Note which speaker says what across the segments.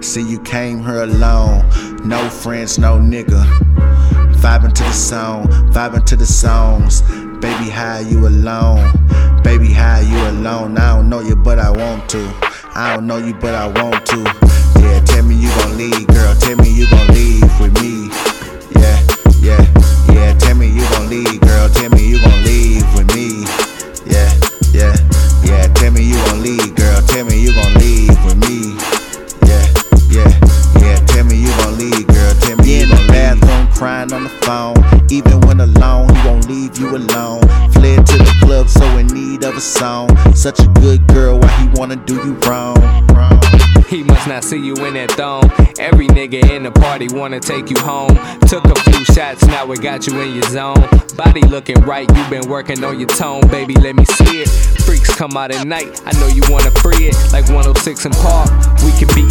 Speaker 1: See, you came here alone. No friends, no nigga. Vibing to the song, vibing to the songs. Baby, how you alone? Baby, how you alone? I don't know you, but I want to. I don't know you, but I want to. Yeah, tell me you gon' leave, girl. Tell me you gon' crying on the phone. Even when alone, he won't leave you alone. Fled to the club, so in need of a song. Such a good girl, why he wanna do you wrong?
Speaker 2: He must not see you in that thong. Every nigga in the party wanna take you home. Took a few shots, now we got you in your zone. Body looking right, you been working on your tone, baby. Let me see it. Freaks come out at night, I know you wanna free it. Like 106 & Park, we can be.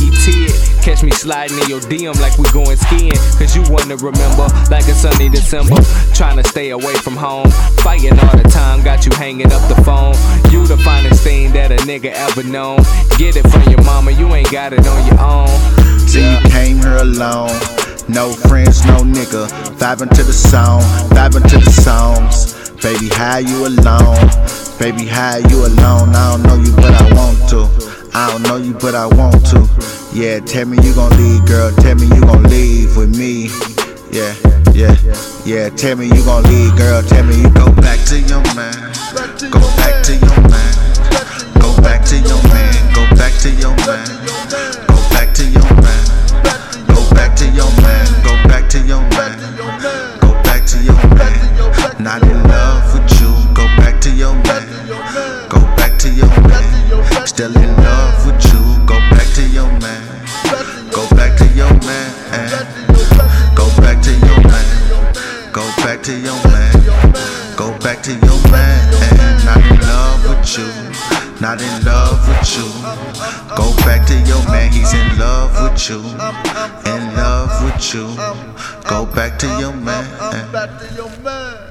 Speaker 2: Catch me sliding in your DM like we going skiing. Cause you wanna remember, like it's sunny December. Trying to stay away from home. Fighting all the time, got you hanging up the phone. You the finest thing that a nigga ever known. Get it from your mama, you ain't got it on your own.
Speaker 1: See, you came here alone. No friends, no nigga. Vibing to the song, vibing to the songs. Baby, how you alone? Baby, how you alone? I don't know you, but I want to. I don't know you, but I want to. Yeah, tell me you gon' leave, girl. Tell me you gon' leave with me. Yeah, yeah, yeah. Tell me you gon' leave, girl. Tell me you go back to your man. Go back to your man. Go back to your man. Go back to your man. Go back to your man. Go back to your man. Go back to your man. Go back to your man. Not in love with you. Go back to your man. Go back to your man. Still in love to your man. Go back to your man. Not in love with you. Not in love with you. Go back to your man. He's in love with you. In love with you. Go
Speaker 3: back to your man.